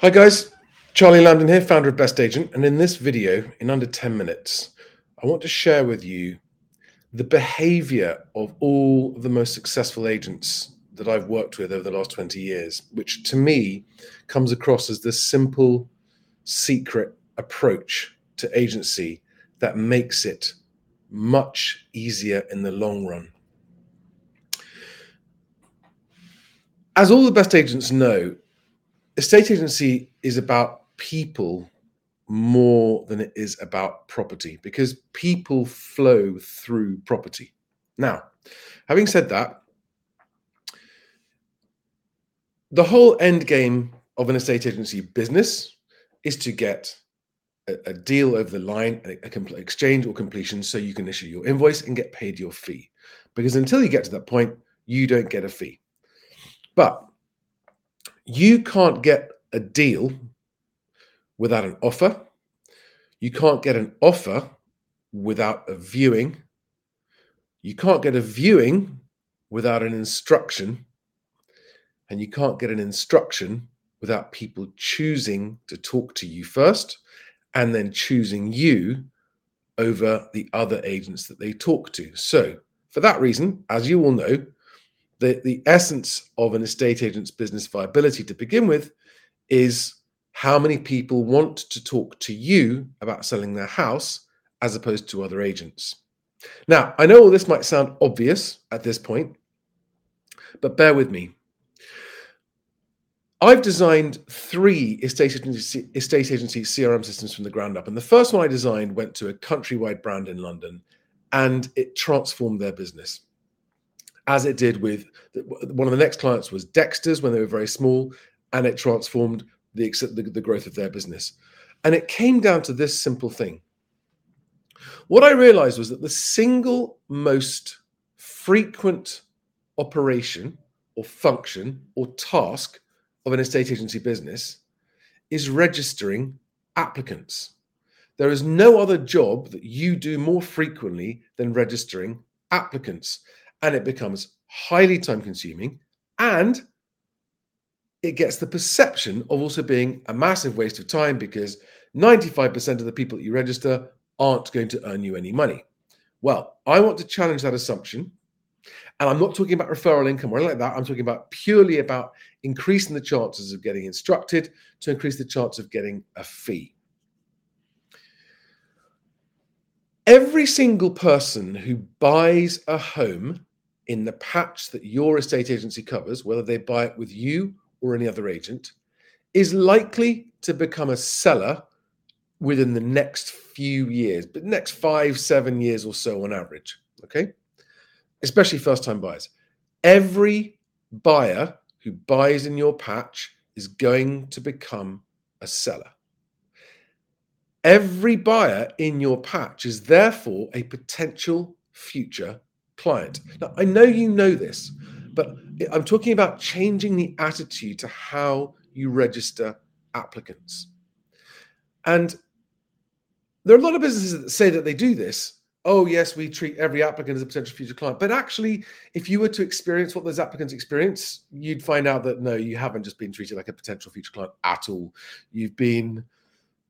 Hi guys, Charlie Lamdin here, founder of Best Agent, and in this video, in under 10 minutes, I want to share with you the behavior of all the most successful agents that I've worked with over the last 20 years, which to me comes across as the simple, secret approach to agency that makes it much easier in the long run. As all the best agents know, estate agency is about people more than it is about property because people flow through property. Now, having said that, the whole end game of an estate agency business is to get a, a deal over the line, a, a exchange or completion, so you can issue your invoice and get paid your fee. Because until you get to that point, you don't get a fee. But you can't get a deal without an offer. You can't get an offer without a viewing. You can't get a viewing without an instruction. And you can't get an instruction without people choosing to talk to you first and then choosing you over the other agents that they talk to. So, for that reason, as you all know, the, the essence of an estate agent's business viability to begin with is how many people want to talk to you about selling their house as opposed to other agents. Now, I know all this might sound obvious at this point, but bear with me. I've designed three estate agency, estate agency CRM systems from the ground up. And the first one I designed went to a countrywide brand in London and it transformed their business as it did with one of the next clients was Dexter's when they were very small, and it transformed the, the, the growth of their business. And it came down to this simple thing. What I realized was that the single most frequent operation or function or task of an estate agency business is registering applicants. There is no other job that you do more frequently than registering applicants and it becomes highly time consuming and it gets the perception of also being a massive waste of time because 95% of the people that you register aren't going to earn you any money. Well, I want to challenge that assumption. And I'm not talking about referral income or anything like that. I'm talking about purely about increasing the chances of getting instructed to increase the chance of getting a fee. Every single person who buys a home in the patch that your estate agency covers, whether they buy it with you or any other agent, is likely to become a seller within the next few years, but next five, seven years or so on average. Okay. Especially first time buyers. Every buyer who buys in your patch is going to become a seller. Every buyer in your patch is therefore a potential future client. Now, I know you know this, but I'm talking about changing the attitude to how you register applicants. And there are a lot of businesses that say that they do this. Oh, yes, we treat every applicant as a potential future client. But actually, if you were to experience what those applicants experience, you'd find out that no, you haven't just been treated like a potential future client at all. You've been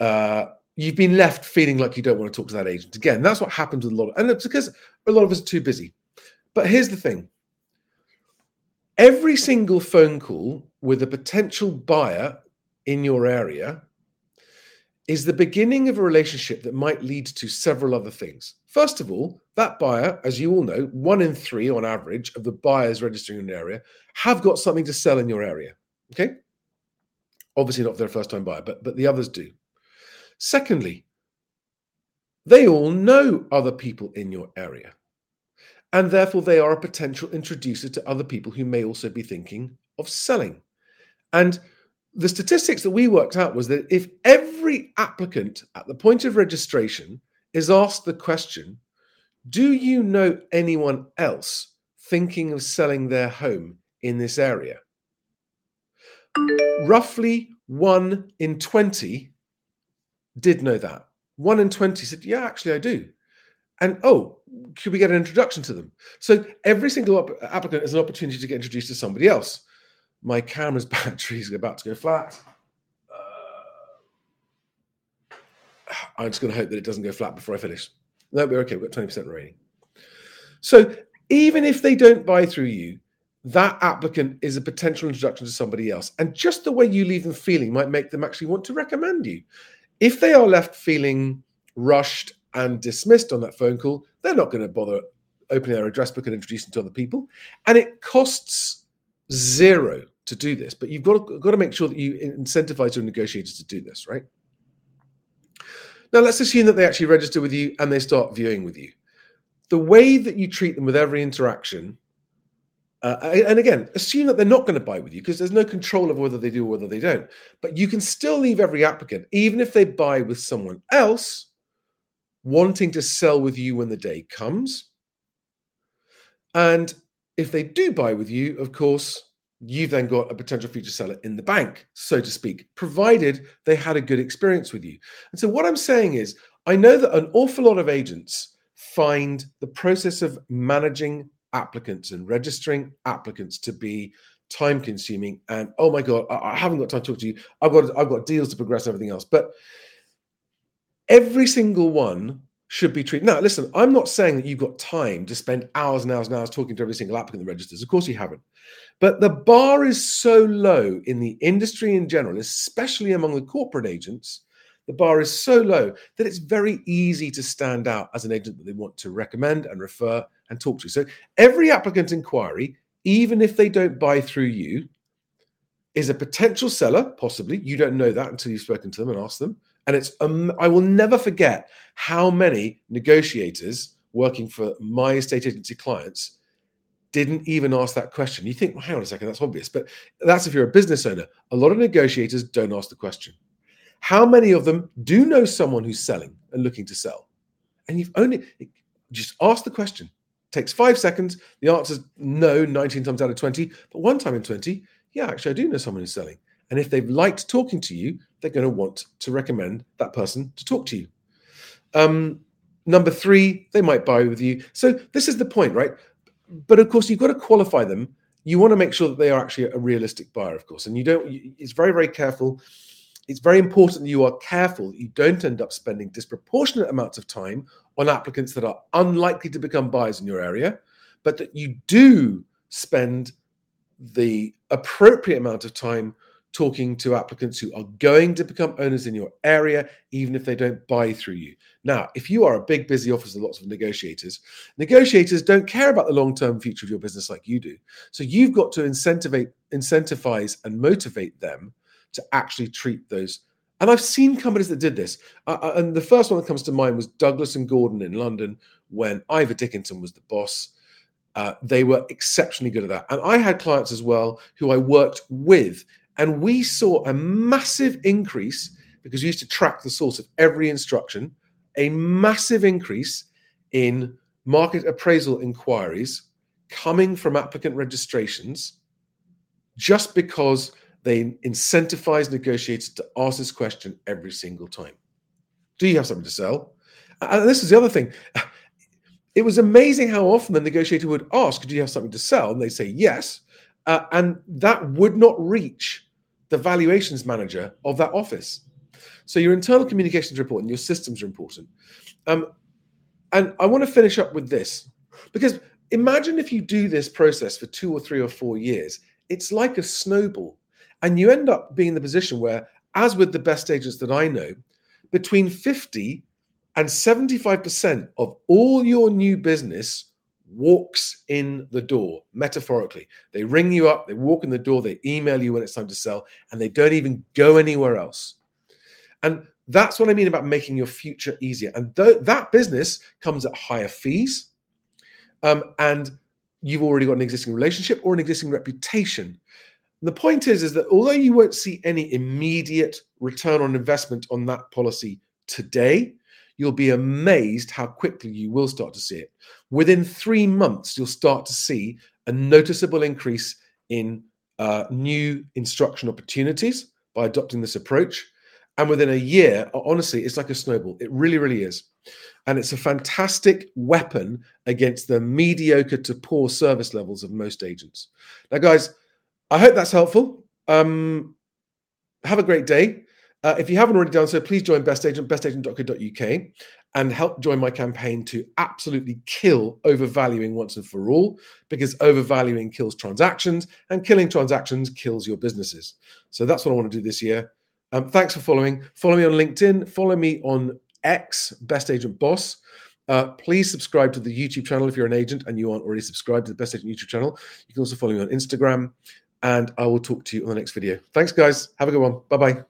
uh, you've been left feeling like you don't want to talk to that agent again. That's what happens with a lot of, and it's because a lot of us are too busy. But here's the thing every single phone call with a potential buyer in your area is the beginning of a relationship that might lead to several other things. First of all, that buyer, as you all know, one in three on average of the buyers registering in an area have got something to sell in your area. Okay. Obviously, not their first time buyer, but, but the others do. Secondly, they all know other people in your area. And therefore, they are a potential introducer to other people who may also be thinking of selling. And the statistics that we worked out was that if every applicant at the point of registration is asked the question, Do you know anyone else thinking of selling their home in this area? Roughly one in 20 did know that. One in 20 said, Yeah, actually, I do. And oh, could we get an introduction to them? So every single applicant is an opportunity to get introduced to somebody else. My camera's battery is about to go flat. Uh, I'm just going to hope that it doesn't go flat before I finish. No, we're okay. We've got 20% remaining. So even if they don't buy through you, that applicant is a potential introduction to somebody else. And just the way you leave them feeling might make them actually want to recommend you. If they are left feeling rushed and dismissed on that phone call, they're not going to bother opening their address book and introducing to other people. And it costs zero to do this, but you've got to, got to make sure that you incentivize your negotiators to do this, right? Now, let's assume that they actually register with you and they start viewing with you. The way that you treat them with every interaction, uh, and again, assume that they're not going to buy with you because there's no control of whether they do or whether they don't. But you can still leave every applicant, even if they buy with someone else, wanting to sell with you when the day comes. And if they do buy with you, of course, you've then got a potential future seller in the bank, so to speak, provided they had a good experience with you. And so, what I'm saying is, I know that an awful lot of agents find the process of managing applicants and registering applicants to be time consuming and oh my god I, haven't got time to talk to you i've got i've got deals to progress everything else but every single one should be treated. Now, listen, I'm not saying that you've got time to spend hours and hours and hours talking to every single applicant that registers. Of course, you haven't. But the bar is so low in the industry in general, especially among the corporate agents, the bar is so low that it's very easy to stand out as an agent that they want to recommend and refer and talk to. So every applicant inquiry, even if they don't buy through you, is a potential seller, possibly. You don't know that until you've spoken to them and asked them. And it's um, I will never forget how many negotiators working for my estate agency clients didn't even ask that question. You think, well, hang on a second, that's obvious. But that's if you're a business owner. A lot of negotiators don't ask the question. How many of them do know someone who's selling and looking to sell? And you've only just asked the question. It takes five seconds. The answer is no, 19 times out of 20. But one time in 20, yeah, actually, I do know someone who's selling. And if they've liked talking to you, they're going to want to recommend that person to talk to you. Um, number three, they might buy with you. So this is the point, right? But of course, you've got to qualify them. You want to make sure that they are actually a realistic buyer, of course. And you don't. It's very, very careful. It's very important that you are careful that you don't end up spending disproportionate amounts of time on applicants that are unlikely to become buyers in your area, but that you do spend the appropriate amount of time talking to applicants who are going to become owners in your area, even if they don't buy through you. Now, if you are a big, busy office with lots of negotiators, negotiators don't care about the long term future of your business like you do. So you've got to incentivize, incentivize and motivate them to actually treat those. And I've seen companies that did this. Uh, uh, and the first one that comes to mind was Douglas and Gordon in London when Ivor Dickinson was the boss. Uh, they were exceptionally good at that. And I had clients as well who I worked with and we saw a massive increase because we used to track the source of every instruction, a massive increase in market appraisal inquiries coming from applicant registrations just because they incentivize negotiators to ask this question every single time. Do you have something to sell? And this is the other thing. It was amazing how often the negotiator would ask, Do you have something to sell? And they say yes. Uh, and that would not reach the valuations manager of that office. So your internal communications are important, your systems are important. Um, and I want to finish up with this because imagine if you do this process for two or three or four years, it's like a snowball. And you end up being in the position where, as with the best agents that I know, between 50 and 75% of all your new business walks in the door, metaphorically. They ring you up, they walk in the door, they email you when it's time to sell, and they don't even go anywhere else. And that's what I mean about making your future easier. And th- that business comes at higher fees. Um, and you've already got an existing relationship or an existing reputation. The point is, is that although you won't see any immediate return on investment on that policy today, you'll be amazed how quickly you will start to see it. Within three months, you'll start to see a noticeable increase in uh, new instruction opportunities by adopting this approach. And within a year, honestly, it's like a snowball. It really, really is. And it's a fantastic weapon against the mediocre to poor service levels of most agents. Now, guys, I hope that's helpful. Um, have a great day. Uh, if you haven't already done so, please join Best Agent, bestagent.co.uk, and help join my campaign to absolutely kill overvaluing once and for all, because overvaluing kills transactions, and killing transactions kills your businesses. So that's what I want to do this year. Um, thanks for following. Follow me on LinkedIn. Follow me on X, Best Agent Boss. Uh, please subscribe to the YouTube channel if you're an agent and you aren't already subscribed to the Best Agent YouTube channel. You can also follow me on Instagram, and I will talk to you on the next video. Thanks, guys. Have a good one. Bye bye.